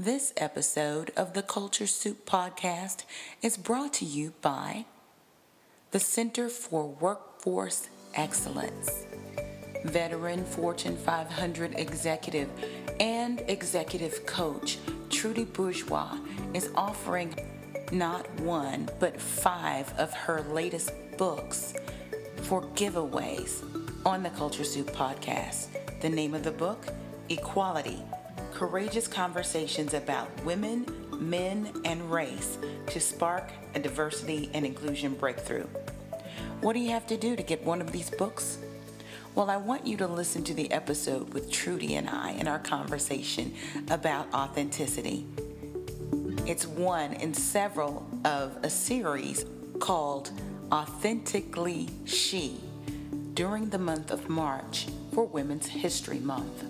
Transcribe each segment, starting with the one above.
This episode of the Culture Soup podcast is brought to you by the Center for Workforce Excellence. Veteran Fortune 500 executive and executive coach Trudy Bourgeois is offering not one, but five of her latest books for giveaways on the Culture Soup podcast. The name of the book, Equality Courageous Conversations about Women, Men, and Race to Spark a Diversity and Inclusion Breakthrough. What do you have to do to get one of these books? Well, I want you to listen to the episode with Trudy and I in our conversation about authenticity. It's one in several of a series called Authentically She during the month of March for Women's History Month.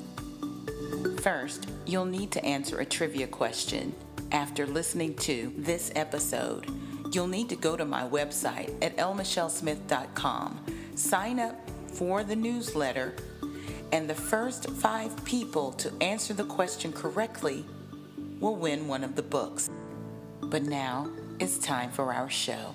First, you'll need to answer a trivia question. After listening to this episode, you'll need to go to my website at lmichellesmith.com, sign up for the newsletter, and the first five people to answer the question correctly will win one of the books. But now it's time for our show.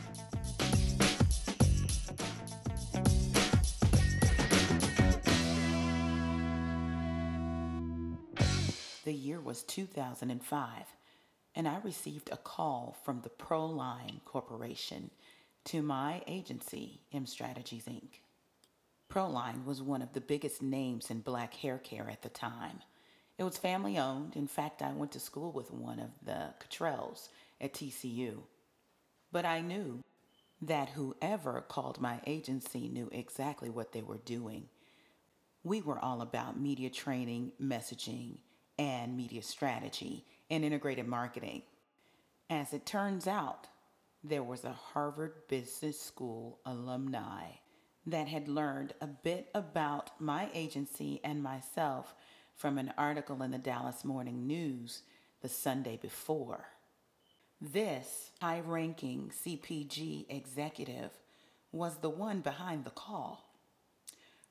Was 2005, and I received a call from the Proline Corporation to my agency, M Strategies Inc. Proline was one of the biggest names in black hair care at the time. It was family owned. In fact, I went to school with one of the Cottrells at TCU. But I knew that whoever called my agency knew exactly what they were doing. We were all about media training, messaging, and media strategy and integrated marketing. As it turns out, there was a Harvard Business School alumni that had learned a bit about my agency and myself from an article in the Dallas Morning News the Sunday before. This high ranking CPG executive was the one behind the call.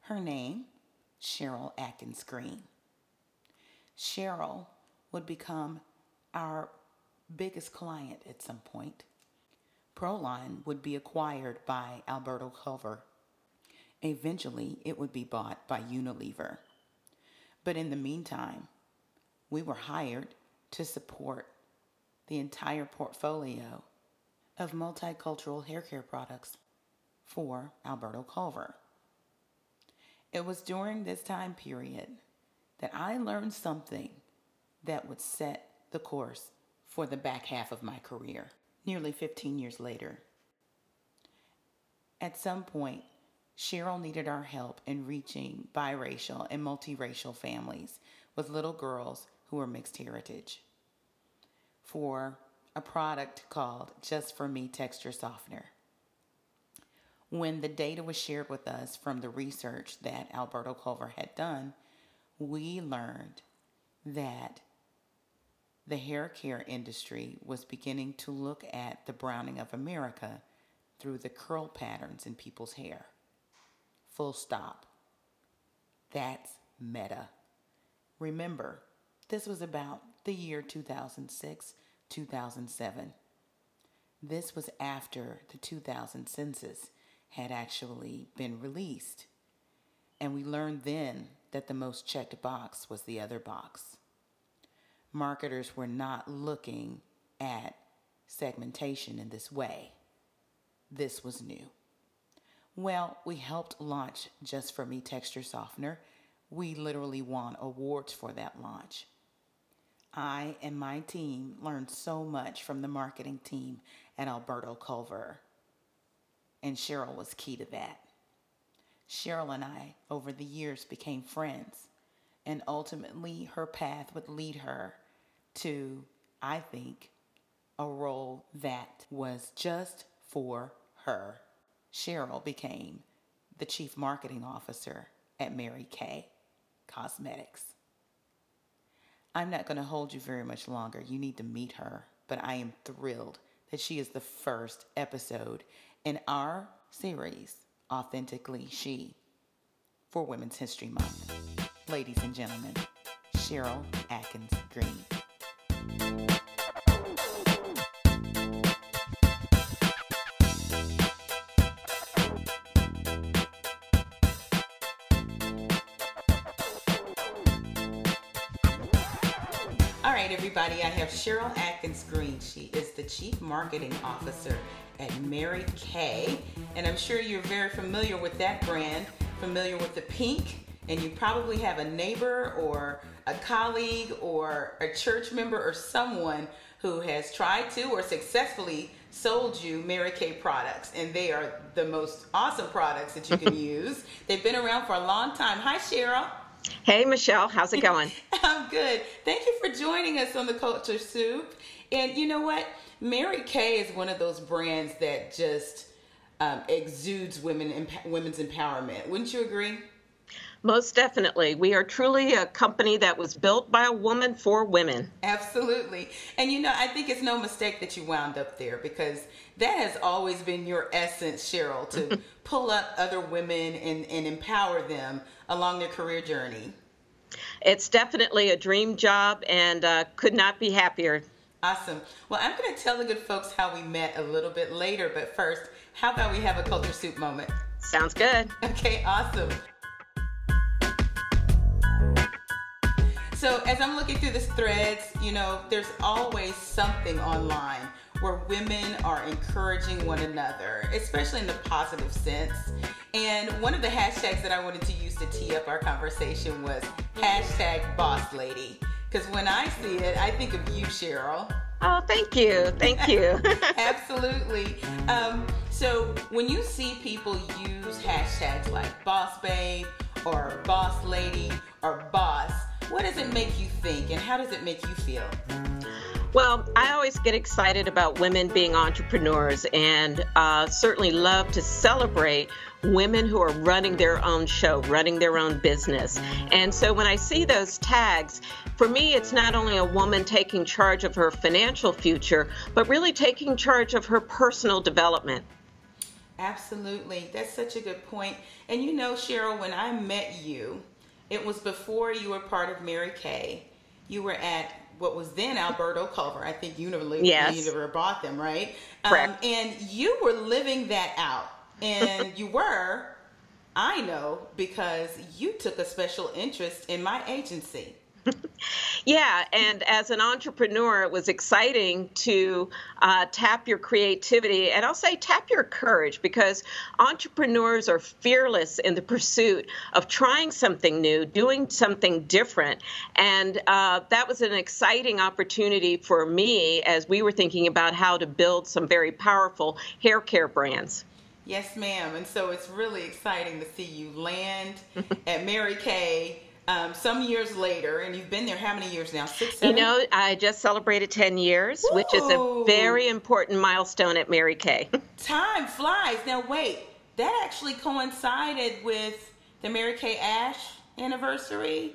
Her name, Sheryl Adkins-Green. Sheryl would become our biggest client at some point. Proline would be acquired by Alberto Culver. Eventually, it would be bought by Unilever. But in the meantime, we were hired to support the entire portfolio of multicultural hair care products for Alberto Culver. It was during this time period that I learned something that would set the course for the back half of my career, nearly 15 years later. At some point, Sheryl needed our help in reaching biracial and multiracial families with little girls who were mixed heritage for a product called Just For Me Texture Softener. When the data was shared with us from the research that Alberto Culver had done, we learned that the hair care industry was beginning to look at the browning of America through the curl patterns in people's hair. Full stop. That's meta. Remember, this was about the year 2006, 2007. This was after the 2000 census had actually been released. And we learned then that the most checked box was the other box. Marketers were not looking at segmentation in this way. This was new. Well, we helped launch Just For Me Texture Softener. We literally won awards for that launch. I and my team learned so much from the marketing team at Alberto Culver, and Sheryl was key to that. Sheryl and I, over the years, became friends, and ultimately her path would lead her to, I think, a role that was just for her. Sheryl became the chief marketing officer at Mary Kay Cosmetics. I'm not going to hold you very much longer. You need to meet her, but I am thrilled that she is the first episode in our series, Authentically She, for Women's History Month. Ladies and gentlemen, Cheryl Atkins Green. All right, everybody, I have Sheryl Adkins-Green. She is the Chief Marketing Officer at Mary Kay. And I'm sure you're very familiar with that brand, familiar with the pink, and you probably have a neighbor or a colleague or a church member or someone who has tried to or successfully sold you Mary Kay products. And they are the most awesome products that you can use. They've been around for a long time. Hi, Sheryl. Hey, Michelle, how's it going? I'm good. Thank you for joining us on the Culture Soup. And you know what? Mary Kay is one of those brands that just um, exudes women emp- women's empowerment. Wouldn't you agree? Most definitely. We are truly a company that was built by a woman for women. Absolutely. And you know, I think it's no mistake that you wound up there because that has always been your essence, Sheryl, to pull up other women and, and empower them along their career journey. It's definitely a dream job and uh, could not be happier. Awesome. Well, I'm going to tell the good folks how we met a little bit later, but first, how about we have a culture soup moment? Sounds good. Okay, awesome. So, as I'm looking through this threads, you know, there's always something online where women are encouraging one another, especially in the positive sense. And one of the hashtags that I wanted to use to tee up our conversation was hashtag boss lady. Because when I see it, I think of you, Sheryl. Oh, thank you. Thank you. Absolutely. Um, so when you see people use hashtags like boss babe or boss lady or boss, what does it make you think and how does it make you feel? Well, I always get excited about women being entrepreneurs and uh, certainly love to celebrate women who are running their own show, running their own business. And so when I see those tags, for me, it's not only a woman taking charge of her financial future, but really taking charge of her personal development. Absolutely. That's such a good point. And you know, Sheryl, when I met you, it was before you were part of Mary Kay. You were at what was then Alberto Culver. I think Unilever, yes. Unilever bought them, right? Correct. Um, and you were living that out. And you were, I know, because you took a special interest in my agency. Yeah, and as an entrepreneur, it was exciting to uh, tap your creativity and I'll say tap your courage because entrepreneurs are fearless in the pursuit of trying something new, doing something different. And uh, that was an exciting opportunity for me as we were thinking about how to build some very powerful hair care brands. Yes, ma'am. And so it's really exciting to see you land at Mary Kay um, some years later, and you've been there how many years now? Six, seven? You know, I just celebrated 10 years, Whoa. which is a very important milestone at Mary Kay. Time flies. Now, wait, that actually coincided with the Mary Kay Ash anniversary?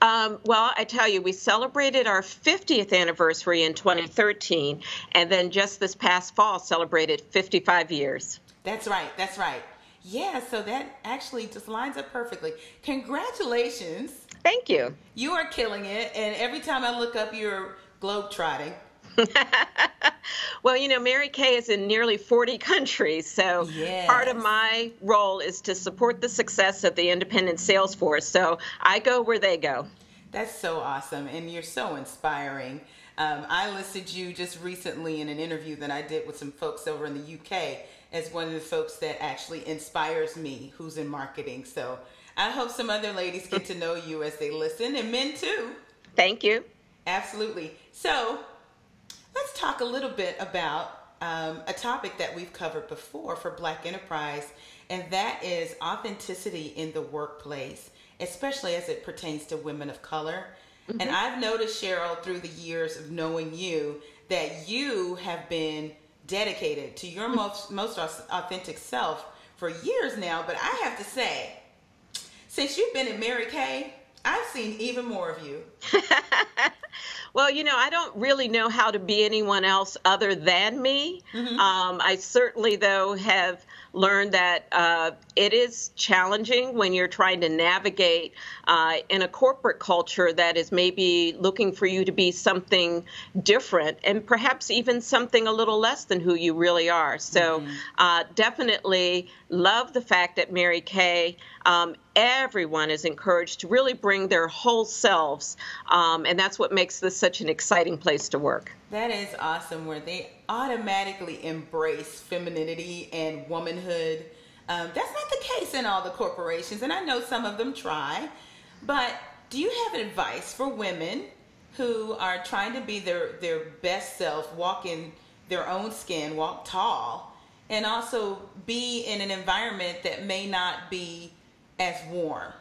Um, well, I tell you, we celebrated our 50th anniversary in 2013, and then just this past fall celebrated 55 years. That's right. That's right. Yeah, so that actually just lines up perfectly. Congratulations. Thank you. You are killing it. And every time I look up, you're globetrotting. well, you know, Mary Kay is in nearly 40 countries, so yes. part of my role is to support the success of the independent sales force. So I go where they go. That's so awesome, and you're so inspiring. Um, I listed you just recently in an interview that I did with some folks over in the UK as one of the folks that actually inspires me who's in marketing. So I hope some other ladies get to know you as they listen, and men too. Thank you. Absolutely. So let's talk a little bit about um, a topic that we've covered before for Black Enterprise, and that is authenticity in the workplace, especially as it pertains to women of color. Mm-hmm. And I've noticed, Sheryl, through the years of knowing you, that you have been dedicated to your most, most authentic self for years now. But I have to say, since you've been at Mary Kay, I've seen even more of you. well, you know, I don't really know how to be anyone else other than me. Mm-hmm. Um, I certainly, though, have learned that uh, it is challenging when you're trying to navigate uh, in a corporate culture that is maybe looking for you to be something different and perhaps even something a little less than who you really are. So, mm-hmm. uh, definitely love the fact that Mary Kay. Um, everyone is encouraged to really bring their whole selves, um, and that's what makes this such an exciting place to work. That is awesome, where they automatically embrace femininity and womanhood. Um, that's not the case in all the corporations, and I know some of them try. But do you have advice for women who are trying to be their, their best self, walk in their own skin, walk tall, and also be in an environment that may not be as warm?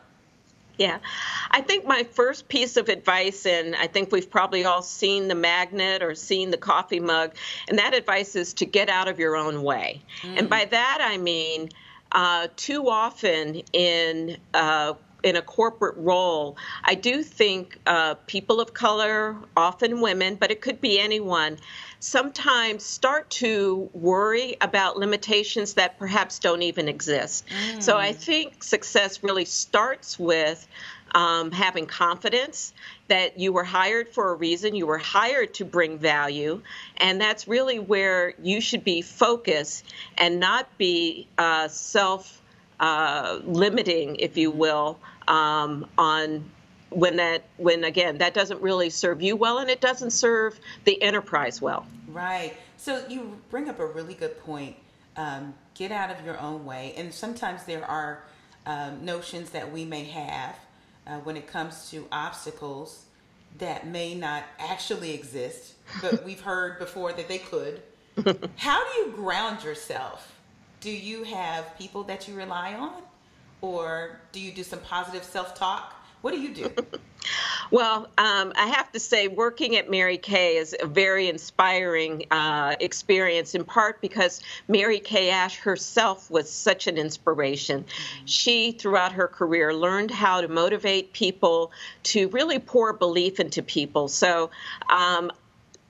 Yeah. I think my first piece of advice, and I think we've probably all seen the magnet or seen the coffee mug, and that advice is to get out of your own way. Mm. And by that I mean, uh, too often in uh, in a corporate role, I do think uh, people of color, often women, but it could be anyone, sometimes start to worry about limitations that perhaps don't even exist. Mm. So I think success really starts with um, having confidence that you were hired for a reason, you were hired to bring value, and that's really where you should be focused and not be uh, self uh, limiting, if you will, um, on when that when again that doesn't really serve you well and it doesn't serve the enterprise well. Right. So you bring up a really good point. Um, get out of your own way. And sometimes there are um, notions that we may have uh, when it comes to obstacles that may not actually exist but we've heard before that they could. How do you ground yourself? Do you have people that you rely on? Or do you do some positive self-talk what do you do? well, um, I have to say, working at Mary Kay is a very inspiring uh, experience, in part because Mary Kay Ash herself was such an inspiration. Mm-hmm. She, throughout her career, learned how to motivate people to really pour belief into people. So um,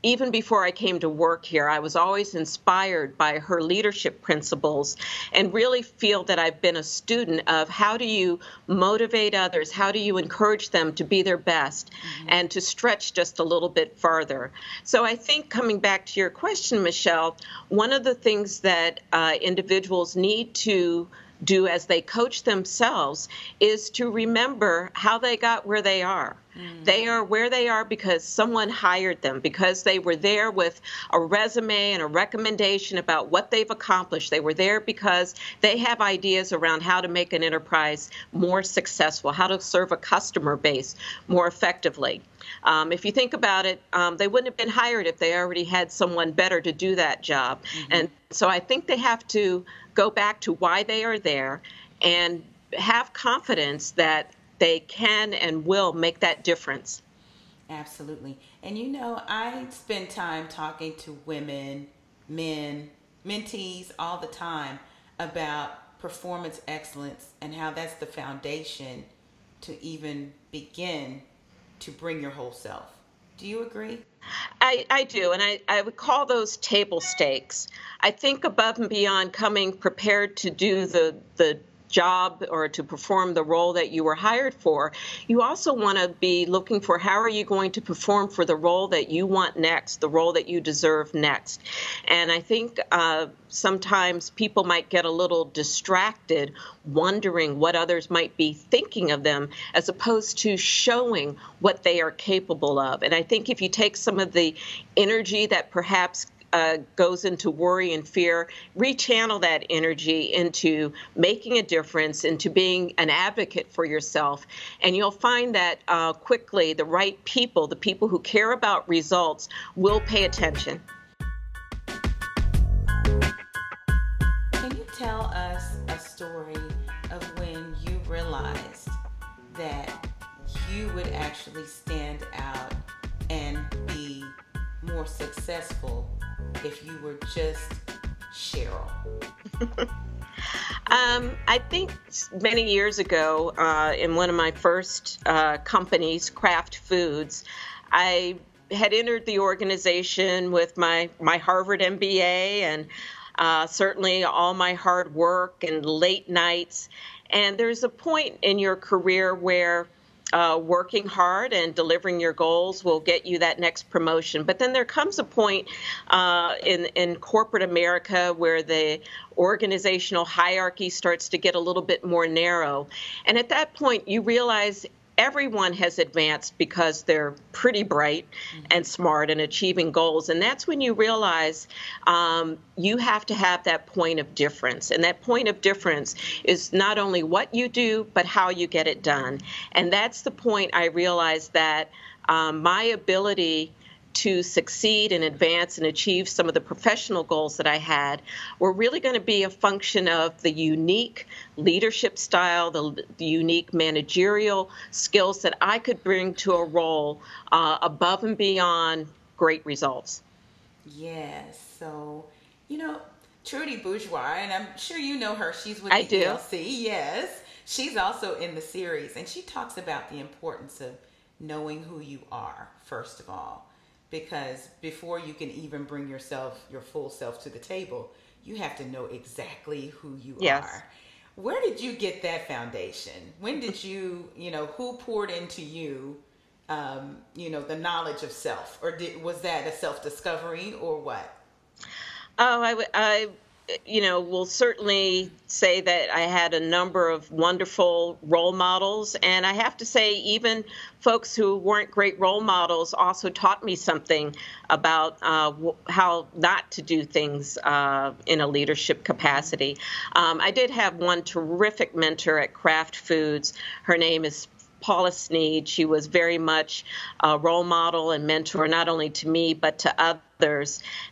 even before I came to work here, I was always inspired by her leadership principles and really feel that I've been a student of how do you motivate others? How do you encourage them to be their best mm-hmm. and to stretch just a little bit farther? So I think coming back to your question, Michelle, one of the things that uh, individuals need to do as they coach themselves is to remember how they got where they are. Mm. They are where they are because someone hired them, because they were there with a resume and a recommendation about what they've accomplished. They were there because they have ideas around how to make an enterprise more successful, how to serve a customer base more effectively. Um, if you think about it, um, they wouldn't have been hired if they already had someone better to do that job. Mm-hmm. And so I think they have to go back to why they are there and have confidence that they can and will make that difference. Absolutely. And you know, I spend time talking to women, men, mentees all the time about performance excellence and how that's the foundation to even begin to bring your whole self. Do you agree? I, I do, and I, I would call those table stakes. I think above and beyond coming prepared to do the, the job or to perform the role that you were hired for, you also want to be looking for how are you going to perform for the role that you want next, the role that you deserve next. And I think uh, sometimes people might get a little distracted wondering what others might be thinking of them as opposed to showing what they are capable of. And I think if you take some of the energy that perhaps uh, goes into worry and fear, rechannel that energy into making a difference, into being an advocate for yourself. And you'll find that uh, quickly the right people, the people who care about results, will pay attention. Can you tell us a story of when you realized that you would actually stand out and be more successful if you were just Sheryl? Um, I think many years ago, uh, in one of my first uh, companies, Kraft Foods, I had entered the organization with my, my Harvard MBA and uh, certainly all my hard work and late nights. And there's a point in your career where uh, working hard and delivering your goals will get you that next promotion. But then there comes a point uh, in in corporate America where the organizational hierarchy starts to get a little bit more narrow, and at that point you realize everyone has advanced because they're pretty bright mm-hmm. and smart and achieving goals. And that's when you realize um, you have to have that point of difference. And that point of difference is not only what you do, but how you get it done. And that's the point I realized that um, my ability to succeed and advance and achieve some of the professional goals that I had were really going to be a function of the unique leadership style, the, the unique managerial skills that I could bring to a role uh, above and beyond great results. Yes. So, you know, Trudy Bourgeois, and I'm sure you know her. She's with I the do. ELC. Yes. She's also in the series, and she talks about the importance of knowing who you are, first of all because before you can even bring yourself your full self to the table you have to know exactly who you yes. are. Where did you get that foundation? When did you you know who poured into you um, you know the knowledge of self? Or did, was that a self-discovery or what? Oh I, I you know, will certainly say that I had a number of wonderful role models. And I have to say, even folks who weren't great role models also taught me something about uh, how not to do things uh, in a leadership capacity. Um, I did have one terrific mentor at Kraft Foods. Her name is Paula Sneed. She was very much a role model and mentor, not only to me, but to others.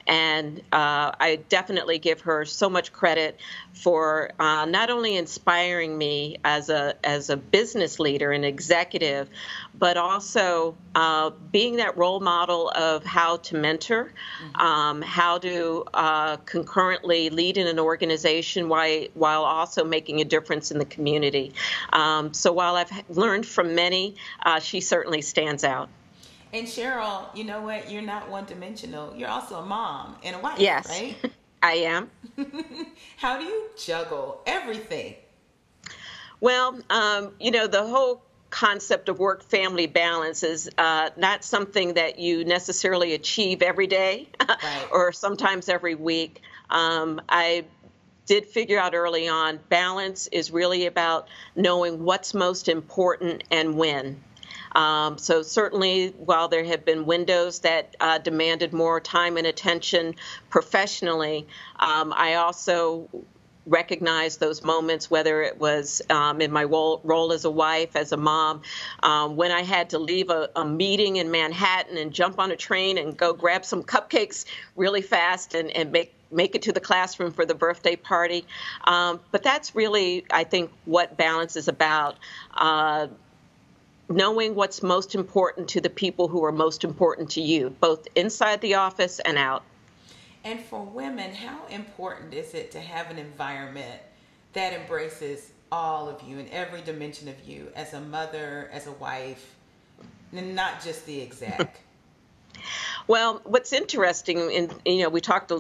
And uh, I definitely give her so much credit for uh, not only inspiring me as a as a business leader and executive, but also uh, being that role model of how to mentor, mm-hmm. um, how to uh, concurrently lead in an organization while while also making a difference in the community. Um, so while I've learned from many, uh, she certainly stands out. And Sheryl, you know what? You're not one dimensional. You're also a mom and a wife, yes, right? I am. How do you juggle everything? Well, um, you know, the whole concept of work family balance is uh, not something that you necessarily achieve every day right. or sometimes every week. Um, I did figure out early on balance is really about knowing what's most important and when. Um, so certainly, while there have been windows that uh, demanded more time and attention professionally, um, I also recognize those moments, whether it was um, in my role, role, as a wife, as a mom, um, when I had to leave a, a, meeting in Manhattan and jump on a train and go grab some cupcakes really fast and, and make make it to the classroom for the birthday party. Um, but that's really, I think, what balance is about. Uh, knowing what's most important to the people who are most important to you, both inside the office and out. And for women, how important is it to have an environment that embraces all of you in every dimension of you as a mother, as a wife, and not just the exec? Well, what's interesting, in you know, we talked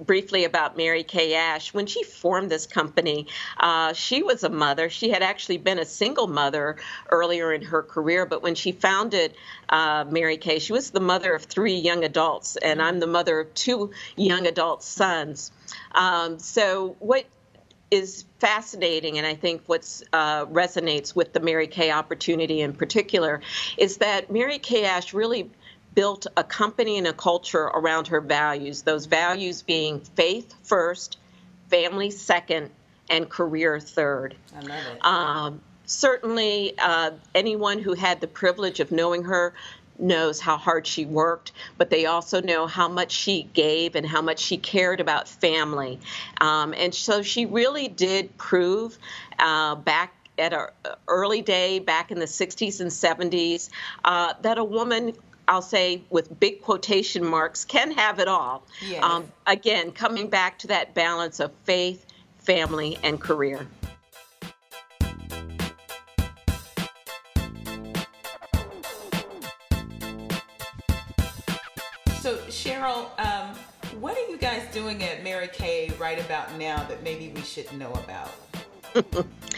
briefly about Mary Kay Ash. When she formed this company, uh, she was a mother. She had actually been a single mother earlier in her career, but when she founded uh, Mary Kay, she was the mother of three young adults, and I'm the mother of two young adult sons. Um, so what is fascinating, and I think what uh, resonates with the Mary Kay opportunity in particular, is that Mary Kay Ash really built a company and a culture around her values, those values being faith first, family second, and career third. I love it. Um, certainly, uh, anyone who had the privilege of knowing her knows how hard she worked, but they also know how much she gave and how much she cared about family. Um, and so she really did prove uh, back at an early day back in the 60s and 70s uh, that a woman I'll say with big quotation marks, can have it all. Yes. Um, again, coming back to that balance of faith, family, and career. So, Sheryl, um, what are you guys doing at Mary Kay right about now that maybe we should know about?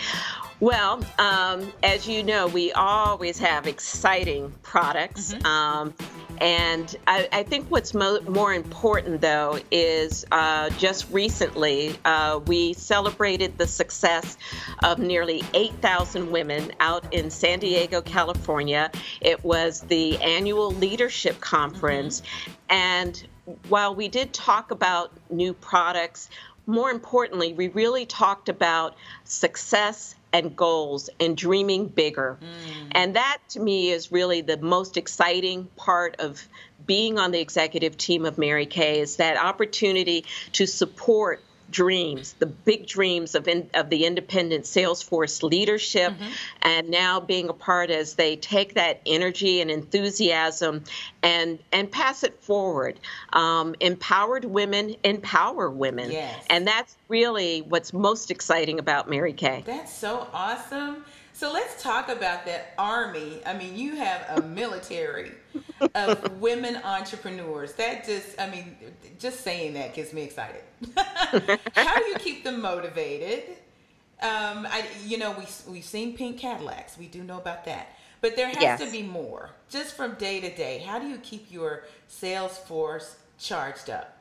Well, um, as you know, we always have exciting products. Mm-hmm. Um, and I, I, think what's mo- more important, though, is uh, just recently uh, we celebrated the success of nearly 8,000 women out in San Diego, California. It was the annual leadership conference. Mm-hmm. And while we did talk about new products, more importantly, we really talked about success and goals and dreaming bigger. Mm. And that to me is really the most exciting part of being on the executive team of Mary Kay is that opportunity to support dreams, the big dreams of in, of the independent Salesforce leadership, mm-hmm. and now being a part as they take that energy and enthusiasm and and pass it forward. Um, empowered women empower women, yes. and that's really what's most exciting about Mary Kay. That's so awesome. So let's talk about that army. I mean, you have a military of women entrepreneurs. That just, I mean, just saying that gets me excited. How do you keep them motivated? Um, I, you know, we we've seen pink Cadillacs. We do know about that, but there has yes. to be more. Just from day to day, how do you keep your sales force charged up?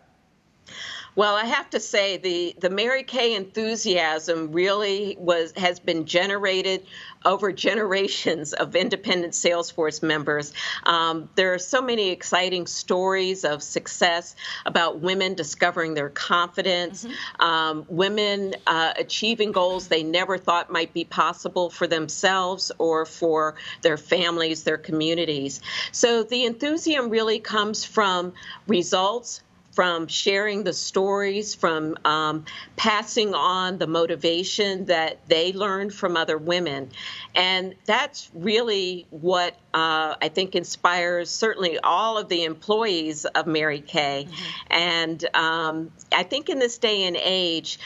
Well, I have to say the the Mary Kay enthusiasm really was has been generated over generations of independent Salesforce members. Um, there are so many exciting stories of success about women discovering their confidence, mm-hmm. um, women uh, achieving goals they never thought might be possible for themselves or for their families, their communities. So the enthusiasm really comes from results from sharing the stories, from um, passing on the motivation that they learned from other women. And that's really what uh, I think inspires certainly all of the employees of Mary Kay. Mm-hmm. And um, I think in this day and age,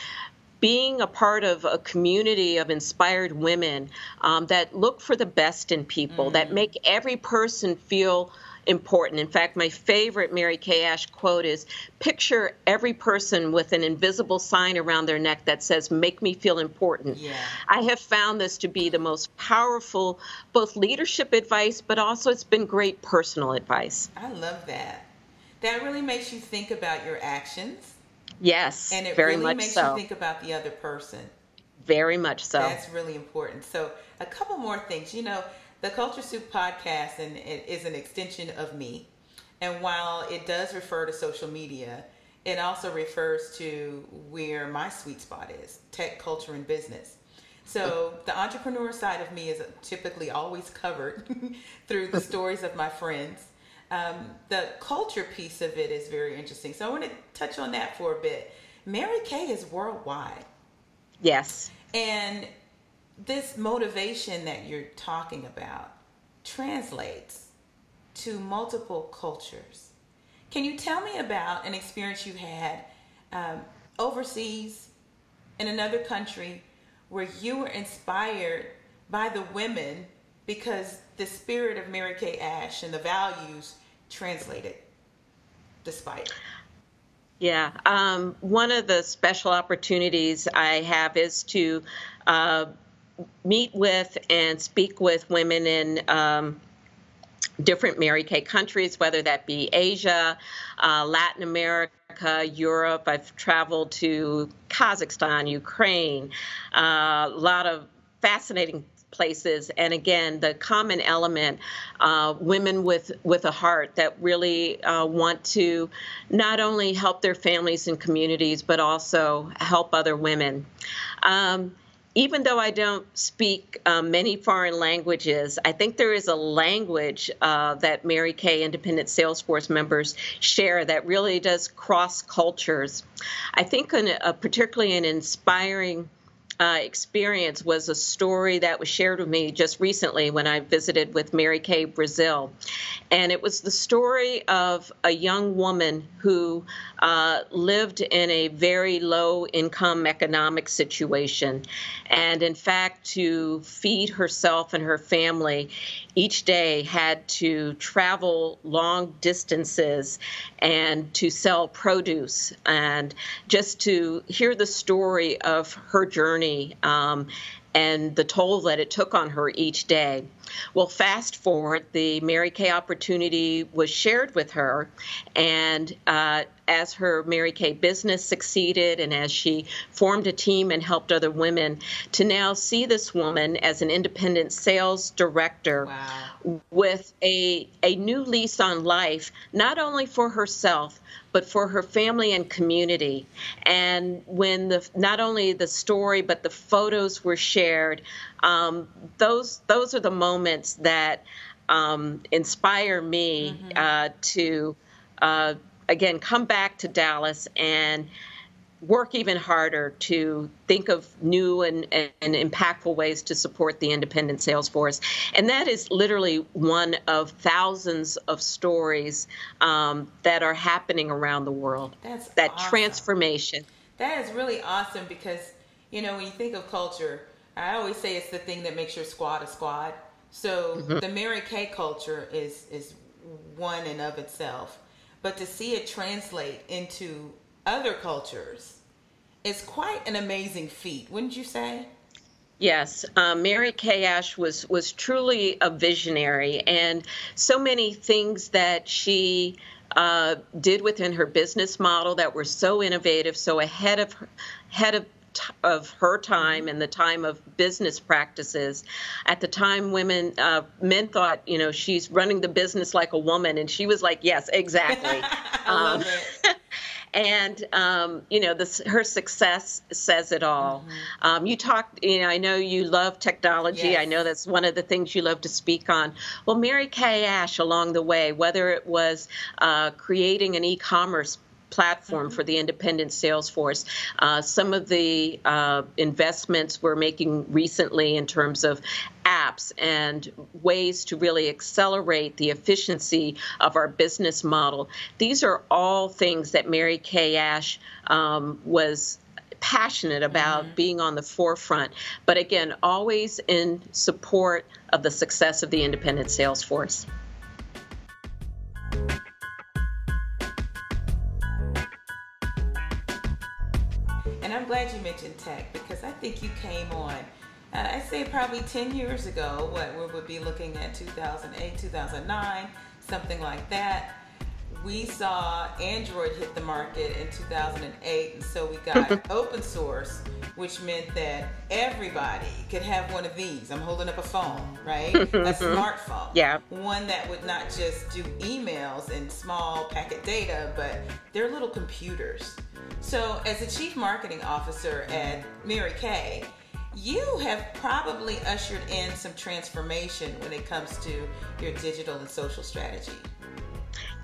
being a part of a community of inspired women um, that look for the best in people, mm-hmm. that make every person feel important. In fact, my favorite Mary Kay Ash quote is picture every person with an invisible sign around their neck that says, Make me feel important. Yeah. I have found this to be the most powerful, both leadership advice, but also it's been great personal advice. I love that. That really makes you think about your actions. Yes, and it very really much makes so. you think about the other person. Very much so. That's really important. So, a couple more things. You know, the Culture Soup podcast and it is an extension of me. And while it does refer to social media, it also refers to where my sweet spot is tech, culture, and business. So the entrepreneur side of me is typically always covered through the stories of my friends. Um, the culture piece of it is very interesting. So I want to touch on that for a bit. Mary Kay is worldwide. Yes. And this motivation that you're talking about translates to multiple cultures. Can you tell me about an experience you had um, overseas in another country where you were inspired by the women because the spirit of Mary Kay Ash and the values translated despite? Yeah, um, one of the special opportunities I have is to uh, meet with and speak with women in um, different Mary Kay countries, whether that be Asia, uh, Latin America, Europe. I've traveled to Kazakhstan, Ukraine, uh, a lot of fascinating places and again the common element uh, women with with a heart that really uh, want to not only help their families and communities but also help other women um, even though I don't speak um, many foreign languages, I think there is a language uh, that Mary Kay Independent Salesforce members share that really does cross cultures. I think, an, uh, particularly an inspiring uh, experience was a story that was shared with me just recently when I visited with Mary Kay Brazil. And it was the story of a young woman who uh, lived in a very low income economic situation. And in fact, to feed herself and her family, each day had to travel long distances and to sell produce and just to hear the story of her journey um, and the toll that it took on her each day. Well, fast forward, the Mary Kay opportunity was shared with her, and uh, as her Mary Kay business succeeded and as she formed a team and helped other women, to now see this woman as an independent sales director wow. with a, a new lease on life, not only for herself, but for her family and community. And when the not only the story but the photos were shared, um, those those are the moments that um, inspire me mm-hmm. uh, to uh, again come back to Dallas and work even harder to think of new and, and impactful ways to support the independent sales force. And that is literally one of thousands of stories um, that are happening around the world. That's that awesome. transformation. That is really awesome because, you know, when you think of culture, I always say it's the thing that makes your squad a squad. So mm-hmm. the Mary Kay culture is is one and of itself, but to see it translate into other cultures is quite an amazing feat, wouldn't you say? Yes, um, Mary Kay Ash was was truly a visionary, and so many things that she uh, did within her business model that were so innovative, so ahead of ahead of of her time and the time of business practices. At the time, women, uh, men thought, you know, she's running the business like a woman, and she was like, yes, exactly. um, and um, you know this, her success says it all mm-hmm. um, you talked you know i know you love technology yes. i know that's one of the things you love to speak on well mary kay ash along the way whether it was uh, creating an e-commerce platform mm-hmm. for the independent sales force. Uh, some of the uh, investments we're making recently in terms of apps and ways to really accelerate the efficiency of our business model. These are all things that Mary Kay Ash um, was passionate about mm-hmm. being on the forefront, but again, always in support of the success of the independent sales force. You tech because I think you came on. Uh, I say probably 10 years ago, what we would be looking at 2008, 2009, something like that. We saw Android hit the market in 2008, and so we got open source, which meant that everybody could have one of these. I'm holding up a phone, right? a smartphone. Yeah. One that would not just do emails and small packet data, but they're little computers so, as a chief marketing officer at Mary Kay, you have probably ushered in some transformation when it comes to your digital and social strategy.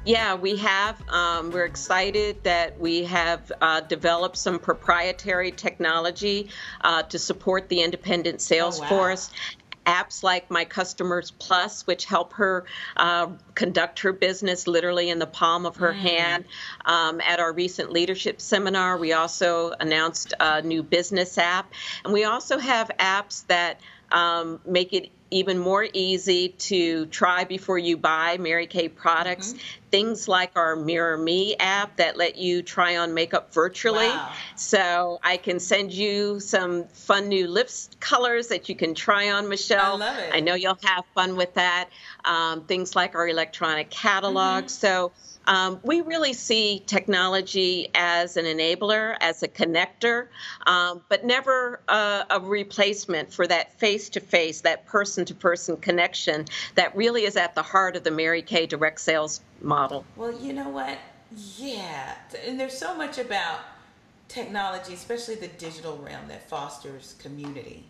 Yeah, we have. Um, we're excited that we have uh, developed some proprietary technology uh, to support the independent sales oh, wow. force apps like My Customers Plus, which help her uh, conduct her business literally in the palm of her mm. hand. Um, at our recent leadership seminar, we also announced a new business app. And we also have apps that um, make it even more easy to try before you buy Mary Kay products. Mm-hmm. Things like our Mirror Me app that let you try on makeup virtually. Wow. So I can send you some fun new lip colors that you can try on, Michelle. I love it. I know you'll have fun with that. Um, things like our electronic catalog. Mm-hmm. So um, we really see technology as an enabler, as a connector, um, but never a, a replacement for that face to face, that person to person connection that really is at the heart of the Mary Kay direct sales model. Well, you know what? Yeah. And there's so much about technology, especially the digital realm, that fosters community.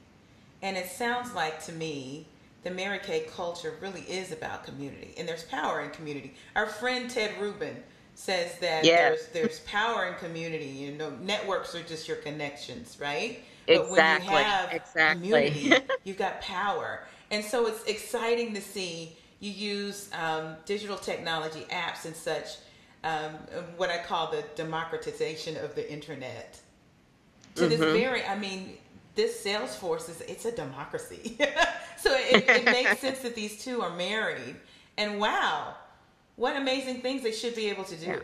And it sounds like to me the Mary Kay culture really is about community, and there's power in community. Our friend Ted Rubin says that yeah. there's there's power in community. You know, networks are just your connections, right? Exactly. But when you have exactly. community, you've got power. And so it's exciting to see you use um, digital technology apps and such, um, what I call the democratization of the internet. To mm-hmm. this very, I mean, this Salesforce is it's a democracy. so it, it makes sense that these two are married. And wow, what amazing things they should be able to do. Yeah.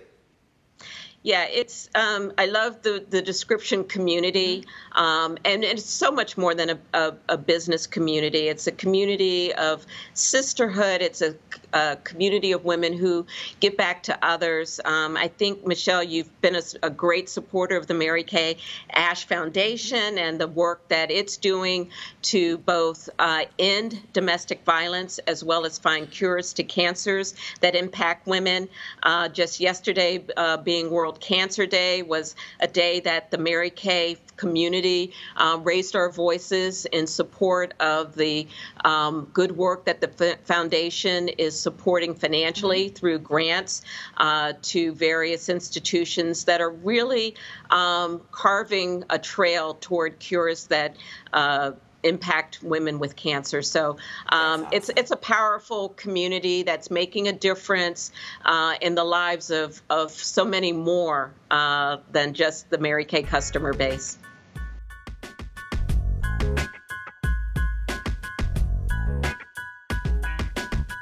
Yeah, it's. Um, I love the the description community, um, and, and, it's so much more than a, a, a, business community. It's a community of sisterhood. It's a, a community of women who give back to others. Um, I think Michelle, you've been a, great supporter of the Mary Kay Ash Foundation and the work that it's doing to both uh, end domestic violence as well as find cures to cancers that impact women. Uh, just yesterday, uh, being World World Cancer Day was a day that the Mary Kay community um, raised our voices in support of the um, good work that the foundation is supporting financially mm-hmm. through grants uh, to various institutions that are really um, carving a trail toward cures that. Uh, impact women with cancer. So um, awesome. it's it's a powerful community that's making a difference uh, in the lives of of so many more uh, than just the Mary Kay customer base.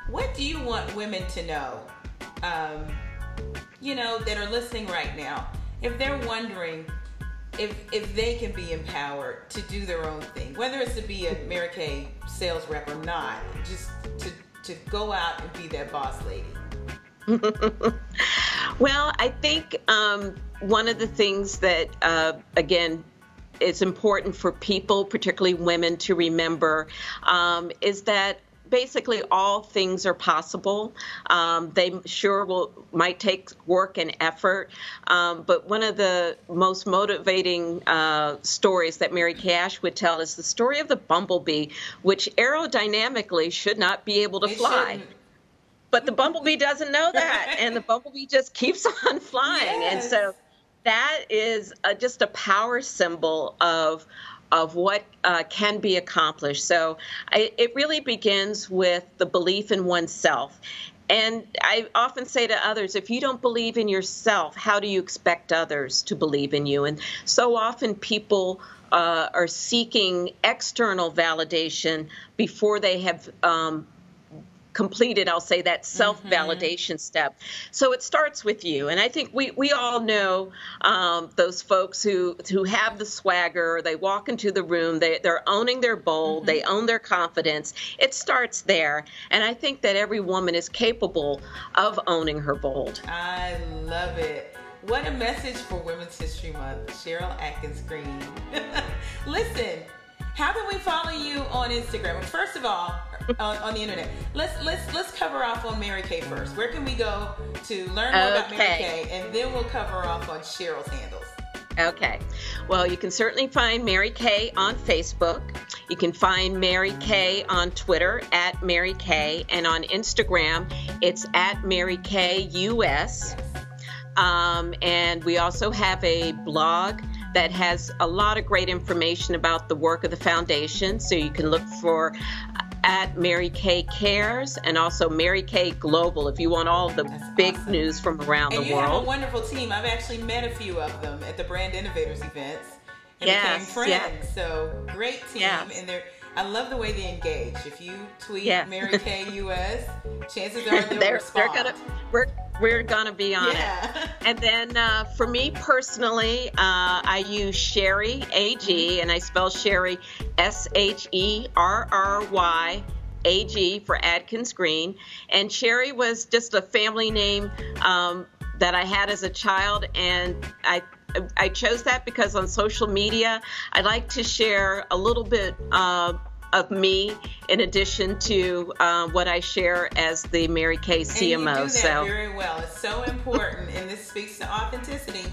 What do you want women to know? Um, you know that are listening right now, if they're wondering if if they can be empowered to do their own thing, whether it's to be a Mary Kay sales rep or not, just to to go out and be that boss lady. well, I think um, one of the things that uh, again it's important for people, particularly women, to remember um, is that basically all things are possible. Um, they sure will might take work and effort, um, but one of the most motivating uh, stories that Mary Kay Ash would tell is the story of the bumblebee, which aerodynamically should not be able to it fly. Shouldn't. But the bumblebee doesn't know that, and the bumblebee just keeps on flying, yes. and so that is a, just a power symbol of of what uh, can be accomplished. So I, it really begins with the belief in oneself. And I often say to others, if you don't believe in yourself, how do you expect others to believe in you? And so often people uh, are seeking external validation before they have um, completed, I'll say, that self validation mm-hmm. step. So it starts with you. And I think we, we all know um, those folks who, who have the swagger, they walk into the room, they, they're owning their bold, mm-hmm. they own their confidence. It starts there. And I think that every woman is capable of owning her bold. I love it. What a message for Women's History Month, Sheryl Adkins-Green. Listen, how can we follow you on Instagram? First of all, on, on, the internet. Let's let's let's cover off on Mary Kay first. Where can we go to learn more okay. about Mary Kay, and then we'll cover off on Sheryl's handles. Okay. Well, you can certainly find Mary Kay on Facebook. You can find Mary Kay on Twitter at Mary Kay, and on Instagram, it's at Mary Kay US. Um, and we also have a blog that has a lot of great information about the work of the foundation. So you can look for uh, at Mary Kay Cares and also Mary Kay Global if you want all the That's big awesome. news from around and the you world. have a wonderful team. I've actually met a few of them at the Brand Innovators events and yes, became friends. Yes. So great team, yes. and they're. I love the way they engage. If you tweet yeah. Mary Kay US, chances are they'll they're, respond. They're gonna, we're, gonna be on yeah. it. And then uh, for me personally, uh, I use Sherry AG, and I spell Sherry S H E R R Y. AG for Adkins Green. And Sherry was just a family name um, that I had as a child, and I I chose that because on social media, I like to share a little bit uh, of me in addition to uh, what I share as the Mary Kay CMO. And you do that so very well. It's so important, and this speaks to authenticity.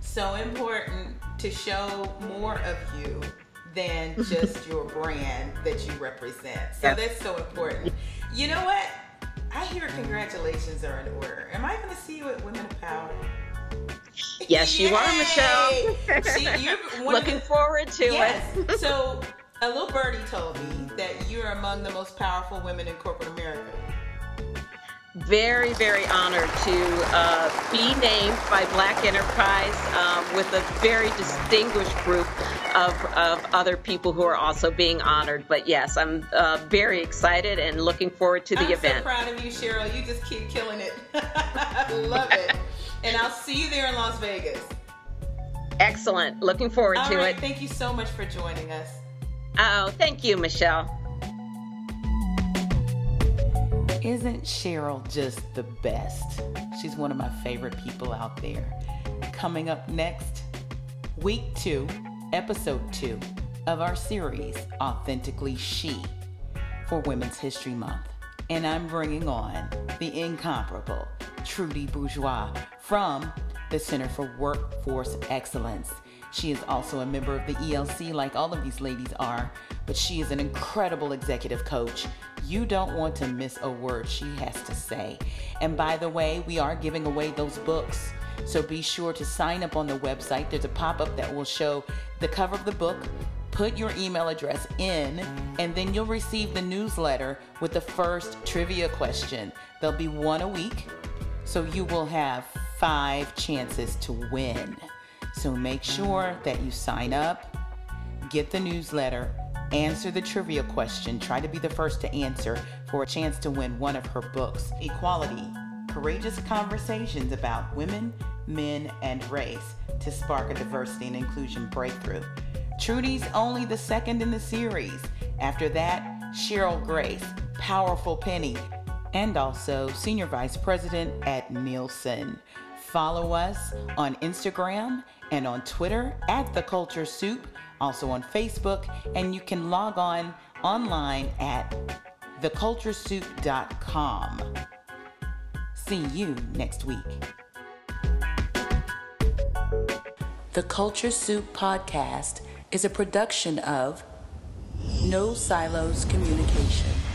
So important to show more of you than just your brand that you represent. So that's so important. You know what? I hear congratulations are in order. Am I going to see you at Women of Power? Yes, you are, Michelle. See, Looking the, forward to yes. it. so, a little birdie told me that you're among the most powerful women in corporate America very, very honored to uh, be named by Black Enterprise um, with a very distinguished group of, of other people who are also being honored. But yes, I'm uh, very excited and looking forward to the I'm event. I'm so proud of you, Sheryl. You just keep killing it. Love it. and I'll see you there in Las Vegas. Excellent. Looking forward All to right, it. Thank you so much for joining us. Oh, thank you, Michelle. Isn't Sheryl just the best? She's one of my favorite people out there. Coming up next, week two, episode two of our series, Authentically She, for Women's History Month. And I'm bringing on the incomparable Trudy Bourgeois from the Center for Workforce Excellence. She is also a member of the ELC, like all of these ladies are, but she is an incredible executive coach you don't want to miss a word she has to say. And by the way, we are giving away those books. So be sure to sign up on the website. There's a pop up that will show the cover of the book. Put your email address in, and then you'll receive the newsletter with the first trivia question. There'll be one a week, so you will have five chances to win. So make sure that you sign up, get the newsletter, Answer the trivia question. Try to be the first to answer for a chance to win one of her books Equality Courageous Conversations about Women, Men, and Race to Spark a Diversity and Inclusion Breakthrough. Trudy's only the second in the series. After that, Cheryl Grace, Powerful Penny, and also Senior Vice President at Nielsen. Follow us on Instagram and on Twitter at The Culture Soup also on Facebook, and you can log on online at theculturesoup.com. See you next week. The Culture Soup podcast is a production of No Silos Communication.